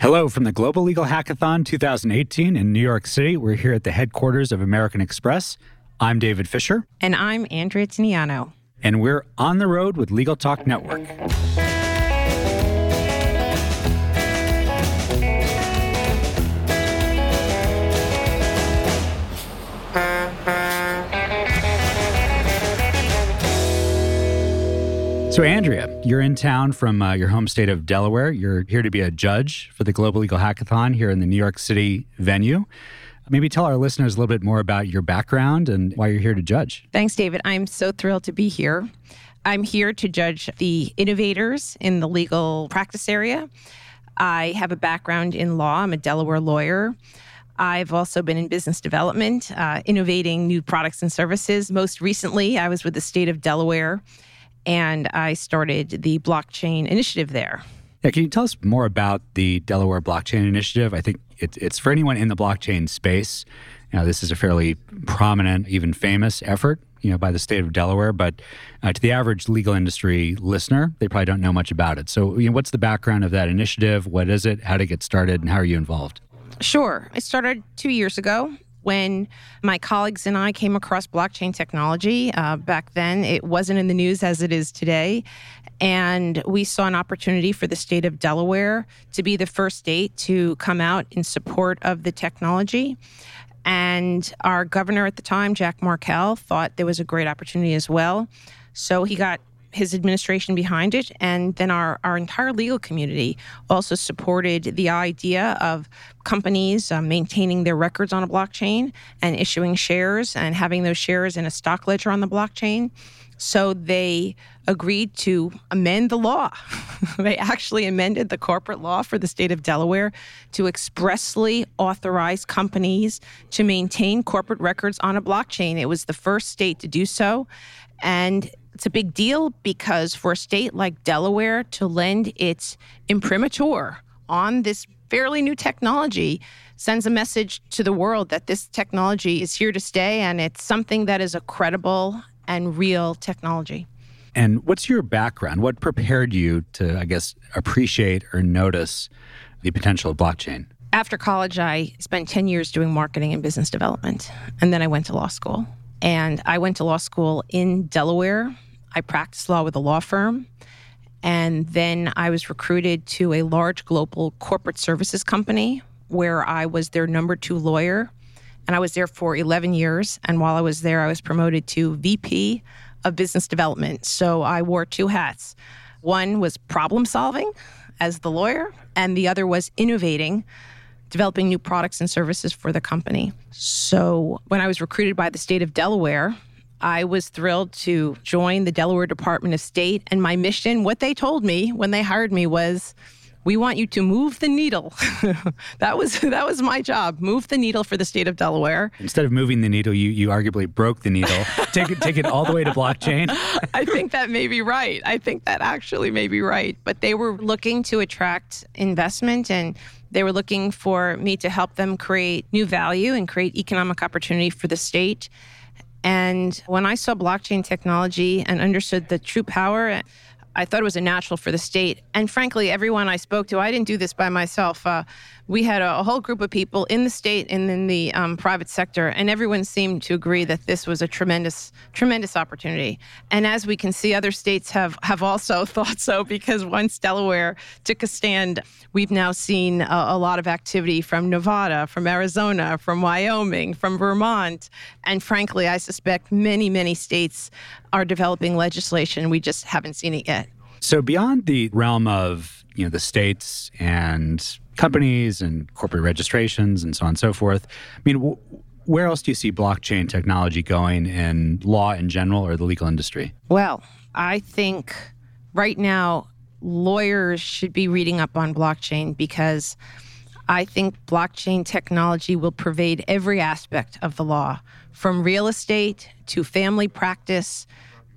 Hello from the Global Legal Hackathon 2018 in New York City. We're here at the headquarters of American Express. I'm David Fisher. And I'm Andrea Tinianow. And we're on the road with Legal Talk Network. So, Andrea, you're in town from uh, your home state of Delaware. You're here to be a judge for the Global Legal Hackathon here in the New York City venue. Maybe tell our listeners a little bit more about your background and why you're here to judge. Thanks, David. I'm so thrilled to be here. I'm here to judge the innovators in the legal practice area. I have a background in law, I'm a Delaware lawyer. I've also been in business development, uh, innovating new products and services. Most recently, I was with the state of Delaware and I started the blockchain initiative there. Yeah, can you tell us more about the Delaware Blockchain Initiative? I think it's, it's for anyone in the blockchain space. You know, this is a fairly prominent, even famous effort, you know, by the state of Delaware. But uh, to the average legal industry listener, they probably don't know much about it. So, you know, what's the background of that initiative? What is it? How did it get started? And how are you involved? Sure. It started two years ago when my colleagues and I came across blockchain technology. Uh, back then, it wasn't in the news as it is today. And we saw an opportunity for the state of Delaware to be the first state to come out in support of the technology. And our governor at the time, Jack Markell, thought there was a great opportunity as well. So he got his administration behind it. And then our, our entire legal community also supported the idea of companies uh, maintaining their records on a blockchain and issuing shares and having those shares in a stock ledger on the blockchain. So they agreed to amend the law. they actually amended the corporate law for the state of Delaware to expressly authorize companies to maintain corporate records on a blockchain. It was the first state to do so. And it's a big deal because for a state like Delaware to lend its imprimatur on this fairly new technology sends a message to the world that this technology is here to stay and it's something that is a credible and real technology. And what's your background? What prepared you to, I guess, appreciate or notice the potential of blockchain? After college, I spent 10 years doing marketing and business development. And then I went to law school. And I went to law school in Delaware I practiced law with a law firm. And then I was recruited to a large global corporate services company where I was their number two lawyer. And I was there for 11 years. And while I was there, I was promoted to VP of business development. So I wore two hats. One was problem solving as the lawyer, and the other was innovating, developing new products and services for the company. So when I was recruited by the state of Delaware, I was thrilled to join the Delaware Department of State. And my mission, what they told me when they hired me was, we want you to move the needle. that was that was my job. Move the needle for the state of Delaware. Instead of moving the needle, you you arguably broke the needle. take it take it all the way to blockchain. I think that may be right. I think that actually may be right. But they were looking to attract investment and they were looking for me to help them create new value and create economic opportunity for the state. And when I saw blockchain technology and understood the true power, I thought it was a natural for the state. And frankly, everyone I spoke to, I didn't do this by myself. Uh, we had a, a, whole group of people in the state and in the um, private sector, and everyone seemed to agree that this was a tremendous, tremendous opportunity. And as we can see, other states have have also thought so because once Delaware took a stand, we've now seen a, a lot of activity from Nevada, from Arizona, from Wyoming, from Vermont, and frankly, I suspect many, many states are developing legislation. We just haven't seen it yet. So beyond the realm of you know the states and companies and corporate registrations and so on and so forth. I mean, w- where else do you see blockchain technology going in law in general or the legal industry? Well, I think right now lawyers should be reading up on blockchain because I think blockchain technology will pervade every aspect of the law, from real estate to family practice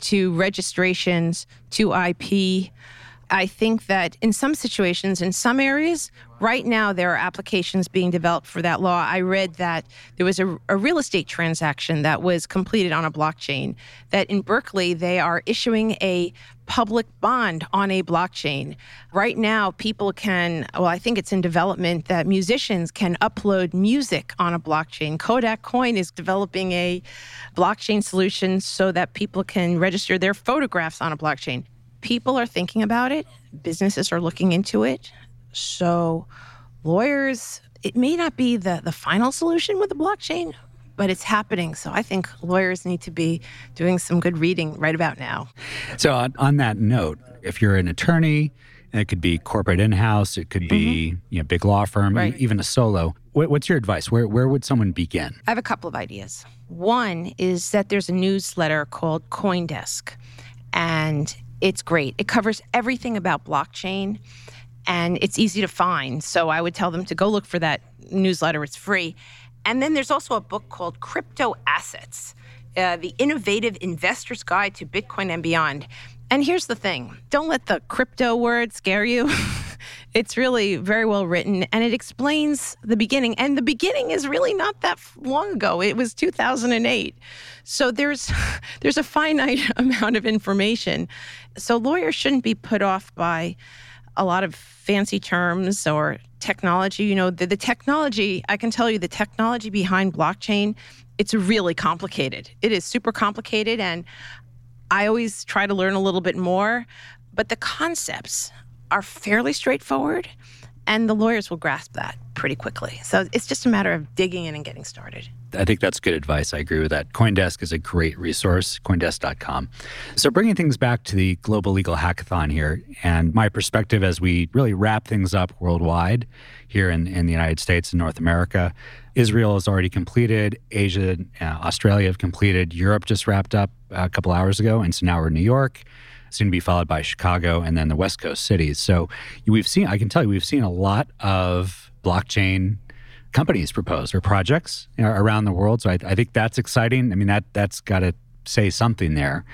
to registrations to IP I think that in some situations, in some areas, right now there are applications being developed for that law. I read that there was a, a, real estate transaction that was completed on a blockchain, that in Berkeley they are issuing a public bond on a blockchain. Right now, people can, well, I think it's in development that musicians can upload music on a blockchain. Kodak Coin is developing a blockchain solution so that people can register their photographs on a blockchain people are thinking about it, businesses are looking into it. So, lawyers, it may not be the, the final solution with the blockchain, but it's happening. So, I think lawyers need to be doing some good reading right about now. So, on, on that note, if you're an attorney, it could be corporate in-house, it could be mm-hmm. you know big law firm, right. even a solo. What, what's your advice? Where where would someone begin? I have a couple of ideas. One is that there's a newsletter called CoinDesk, and it's great. It covers everything about blockchain and it's easy to find. So I would tell them to go look for that newsletter. It's free. And then there's also a book called Crypto Assets uh, The Innovative Investor's Guide to Bitcoin and Beyond. And here's the thing don't let the crypto word scare you. it's really very well written and it explains the beginning. And the beginning is really not that long ago. It was 2008. So there's there's a finite amount of information. So lawyers shouldn't be put off by a lot of fancy terms or technology. You know, the, the technology, I can tell you the technology behind blockchain, it's really complicated. It is super complicated and I always try to learn a little bit more, but the concepts are fairly straightforward and the lawyers will grasp that pretty quickly. So it's just a matter of digging in and getting started. I think that's good advice. I agree with that. Coindesk is a great resource, coindesk.com. So, bringing things back to the Global Legal Hackathon here, and my perspective as we really wrap things up worldwide here in, in the United States and North America, Israel has already completed, Asia, uh, Australia have completed, Europe just wrapped up a couple hours ago, and so now we're in New York soon to be followed by Chicago and then the West Coast cities. So we've seen, I can tell you, we've seen a lot of blockchain companies propose or projects you know, around the world. So I, I, think that's exciting. I mean, that that's got to say something there.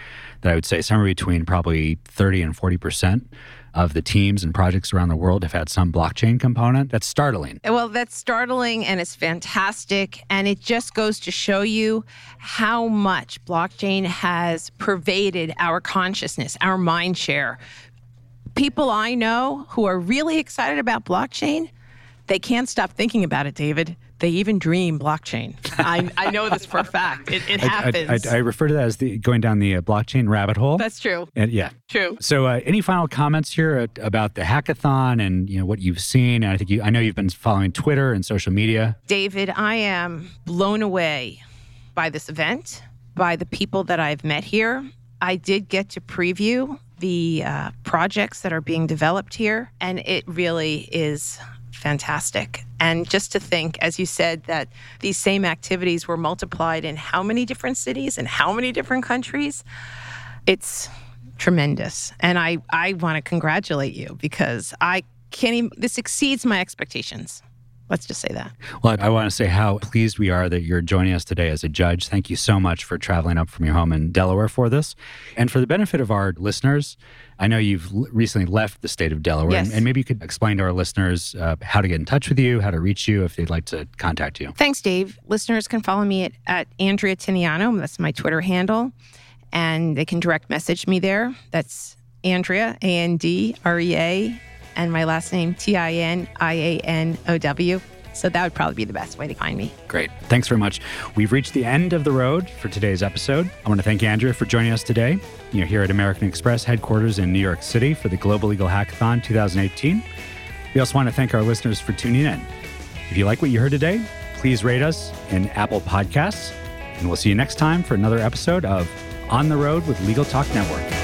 That I would say somewhere between probably 30 and 40 percent of the teams and projects around the world have had some blockchain component. That's startling. Eh, well, that's startling and it's fantastic. And it just goes to show you how much blockchain has pervaded our consciousness, our mind share. People I know who are really excited about blockchain they can't stop thinking about it, David. They even dream blockchain. I, I know this for a fact. It, it happens. I, I, I, refer to that as the going down the uh, blockchain rabbit hole. That's true. And yeah, true. So, uh, any final comments here uh, about the hackathon and you know what you've seen? And I think you, I know you've been following Twitter and social media. David, I am blown away by this event, by the people that I've met here. I did get to preview the uh, projects that are being developed here, and it really is fantastic. And just to think, as you said, that these same activities were multiplied in how many different cities and how many different countries, it's tremendous. And I, I want to congratulate you because I can't even, this exceeds my expectations. Let's just say that. Well, I want to say how pleased we are that you're joining us today as a judge. Thank you so much for traveling up from your home in Delaware for this. And for the benefit of our listeners, I know you've recently left the state of Delaware, yes. and, maybe you could explain to our listeners uh, how to get in touch with you, how to reach you if they'd like to contact you. Thanks, Dave. Listeners can follow me at, at Andrea Tinianow. That's my Twitter handle. And they can direct message me there. That's Andrea, A N D R E A and my last name, T I N I A N O W. So that would probably be the best way to find me. Great. Thanks very much. We've reached the end of the road for today's episode. I want to thank Andrea for joining us today. You're here at American Express headquarters in New York City for the Global Legal Hackathon 2018. We also want to thank our listeners for tuning in. If you like what you heard today, please rate us in Apple Podcasts, and we'll see you next time for another episode of On the Road with Legal Talk Network.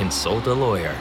consult a lawyer.